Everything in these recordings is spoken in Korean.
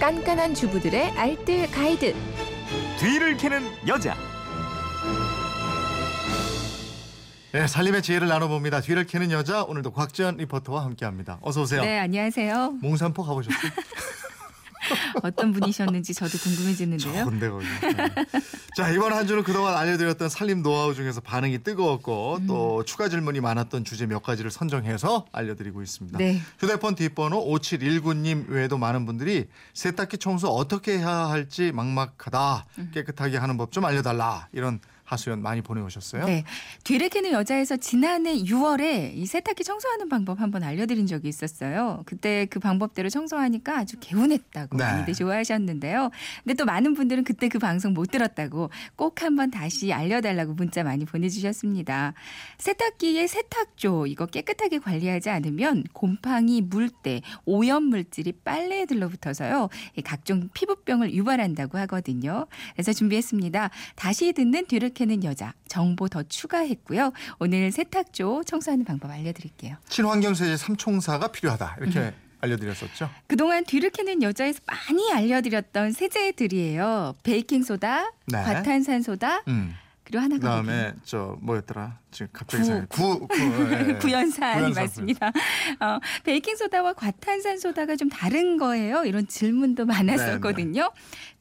깐깐한 주부들의 알뜰 가이드. 뒤를 캐는 여자. 네, 살림의 지혜를 나눠봅니다. 뒤를 캐는 여자 오늘도 곽지연 리포터와 함께합니다. 어서 오세요. 네, 안녕하세요. 몽산포 가보셨어요? 어떤 분이셨는지 저도 궁금해지는데요. 좋은데 거기. 네. 자 이번 한 주는 그동안 알려드렸던 살림 노하우 중에서 반응이 뜨거웠고 음. 또 추가 질문이 많았던 주제 몇 가지를 선정해서 알려드리고 있습니다. 네. 휴대폰 뒷번호 5719님 외에도 많은 분들이 세탁기 청소 어떻게 해야 할지 막막하다 음. 깨끗하게 하는 법 좀 알려달라 이런 하소연 많이 보내오셨어요. 네. 뒤를 캐는 여자에서 지난해 6월에 이 세탁기 청소하는 방법 한번 알려드린 적이 있었어요. 그때 그 방법대로 청소하니까 아주 개운했다고 네. 많이들 좋아하셨는데요. 근데 또 많은 분들은 그때 그 방송 못 들었다고 꼭 한번 다시 알려달라고 문자 많이 보내주셨습니다. 세탁기의 세탁조 이거 깨끗하게 관리하지 않으면 곰팡이, 물때, 오염 물질이 빨래에 들러붙어서요. 이 각종 피부병을 유발한다고 하거든요. 그래서 준비했습니다. 다시 듣는 뒤를 캐는 여자 정보 더 추가했고요. 오늘 세탁조 청소하는 방법 알려드릴게요. 친환경 세제 삼총사가 필요하다 이렇게 음. 알려드렸었죠. 그동안 뒤를 캐는 여자에서 많이 알려드렸던 세제들이에요. 베이킹 소다, 네. 과탄산소다, 음. 그리고 하나가 그다음에 저 뭐였더라? 지금 갑자기 구. 구, 구 예, 예. 구연산, 맞습니다. 어, 베이킹 소다와 과탄산 소다가 좀 다른 거예요. 이런 질문도 많았었거든요.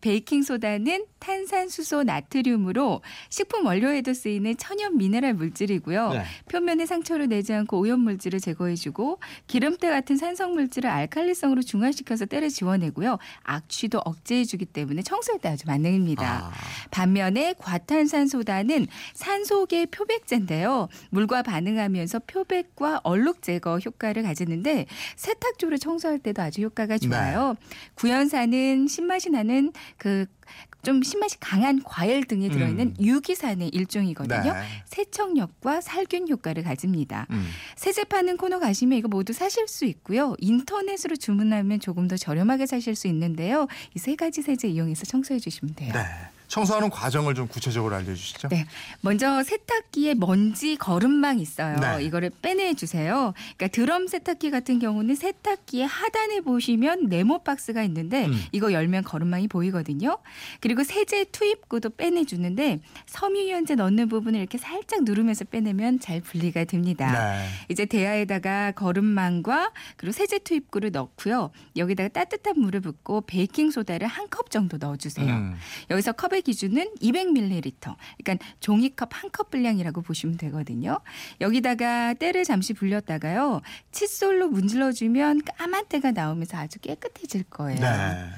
베이킹 소다는 탄산수소 나트륨으로 식품 원료에도 쓰이는 천연 미네랄 물질이고요. 네. 표면에 상처를 내지 않고 오염 물질을 제거해주고 기름때 같은 산성 물질을 알칼리성으로 중화시켜서 때를 지워내고요. 악취도 억제해주기 때문에 청소할 때 아주 만능입니다. 아. 반면에 과탄산 소다 는 산소계 표백제인데요. 물과 반응하면서 표백과 얼룩 제거 효과를 가지는데 세탁조를 청소할 때도 아주 효과가 좋아요. 구연산은 신맛이 나는 그좀 신맛이 강한 과일 등에 들어있는 음. 유기산의 일종이거든요. 네. 세척력과 살균 효과를 가집니다. 음. 세제 파는 코너 가시면 이거 모두 사실 수 있고요. 인터넷으로 주문하면 조금 더 저렴하게 사실 수 있는데요. 이 세 가지 세제 이용해서 청소해 주시면 돼요. 네. 청소하는 과정을 좀 구체적으로 알려주시죠. 네. 먼저 세탁기에 먼지 거름망 있어요. 네. 이거를 빼내 주세요. 그러니까 드럼 세탁기 같은 경우는 세탁기의 하단에 보시면 네모 박스가 있는데 음. 이거 열면 거름망이 보이거든요. 그리고 세제 투입구도 빼내 주는데 섬유유연제 넣는 부분을 이렇게 살짝 누르면서 빼내면 잘 분리가 됩니다. 네. 이제 대야에다가 거름망과 그리고 세제 투입구를 넣고요. 여기다가 따뜻한 물을 붓고 베이킹 소다를 한 컵 정도 넣어주세요. 음. 여기서 컵의 기준은 200ml. 그러니까 종이컵 한 컵 분량이라고 보시면 되거든요. 여기다가 때를 잠시 불렸다가요. 칫솔로 문질러 주면 까만 때가 나오면서 아주 깨끗해질 거예요. 네.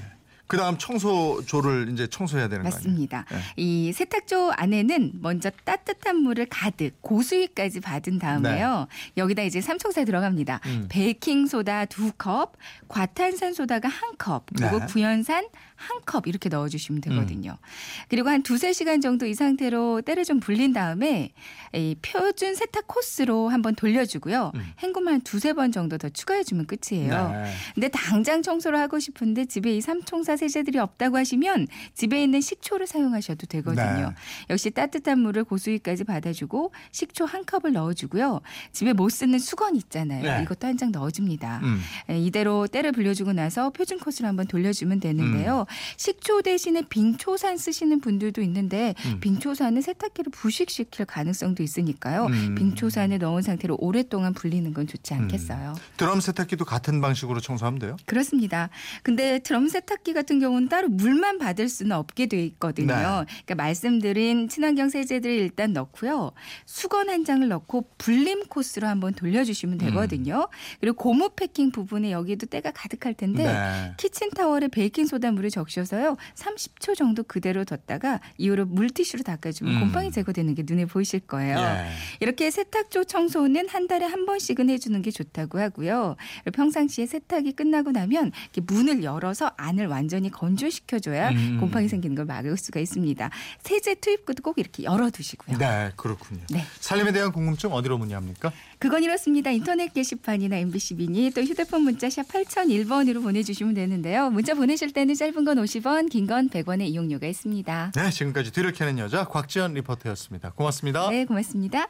그다음 청소조를 이제 청소해야 되는 거 아니에요? 맞습니다. 네. 이 세탁조 안에는 먼저 따뜻한 물을 가득 고수위까지 받은 다음에요. 여기다 이제 삼총사 들어갑니다. 네. 음. 베이킹 소다 두 컵, 과탄산 소다가 한 컵, 그리고 네. 구연산 한 컵 이렇게 넣어 주시면 되거든요. 음. 그리고 한 두세 시간 정도 이 상태로 때를 좀 불린 다음에 이 표준 세탁 코스로 한번 돌려 주고요. 음. 헹굼 한 두세 번 정도 더 추가해 주면 끝이에요. 네. 근데 당장 청소를 하고 싶은데 집에 이 삼총사 세제들이 없다고 하시면 집에 있는 식초를 사용하셔도 되거든요. 네. 역시 따뜻한 물을 고수위까지 받아주고 식초 한 컵을 넣어주고요. 집에 못 쓰는 수건 있잖아요. 네. 이것도 한 장 넣어줍니다. 음. 예, 이대로 때를 불려주고 나서 표준 코스로 한번 돌려주면 되는데요. 음. 식초 대신에 빙초산 쓰시는 분들도 있는데 음. 빙초산은 세탁기를 부식시킬 가능성도 있으니까요. 음. 빙초산을 넣은 상태로 오랫동안 불리는 건 좋지 않겠어요. 드럼 세탁기도 같은 방식으로 청소하면 돼요? 그렇습니다. 근데 드럼 세탁기 같은 경우는 따로 물만 받을 수는 없게 돼 있거든요. 네. 그러니까 말씀드린 친환경 세제들을 일단 넣고요. 수건 한 장을 넣고 불림 코스로 한번 돌려주시면 음. 되거든요. 그리고 고무 패킹 부분에 여기도 때가 가득할 텐데 네. 키친 타월에 베이킹 소다 물을 적셔서요. 30초 정도 그대로 뒀다가 이후로 물티슈로 닦아주면 음. 곰팡이 제거되는 게 눈에 보이실 거예요. 예. 이렇게 세탁조 청소는 한 달에 한 번씩은 해주는 게 좋다고 하고요. 평상시에 세탁이 끝나고 나면 문을 열어서 안을 완전히 건조시켜줘야 음. 곰팡이 생기는 걸 막을 수가 있습니다. 세제 투입구도 꼭 이렇게 열어두시고요. 네, 그렇군요. 네. 살림에 대한 궁금증 어디로 문의합니까? 그건 이렇습니다. 인터넷 게시판이나 MBC 미니 또 휴대폰 문자 샵 8001번으로 보내주시면 되는데요. 문자 보내실 때는 짧은 건 50원, 긴 건 100원의 이용료가 있습니다. 네, 지금까지 뒤를 캐는 여자 곽지연 리포터였습니다. 고맙습니다. 네, 고맙습니다.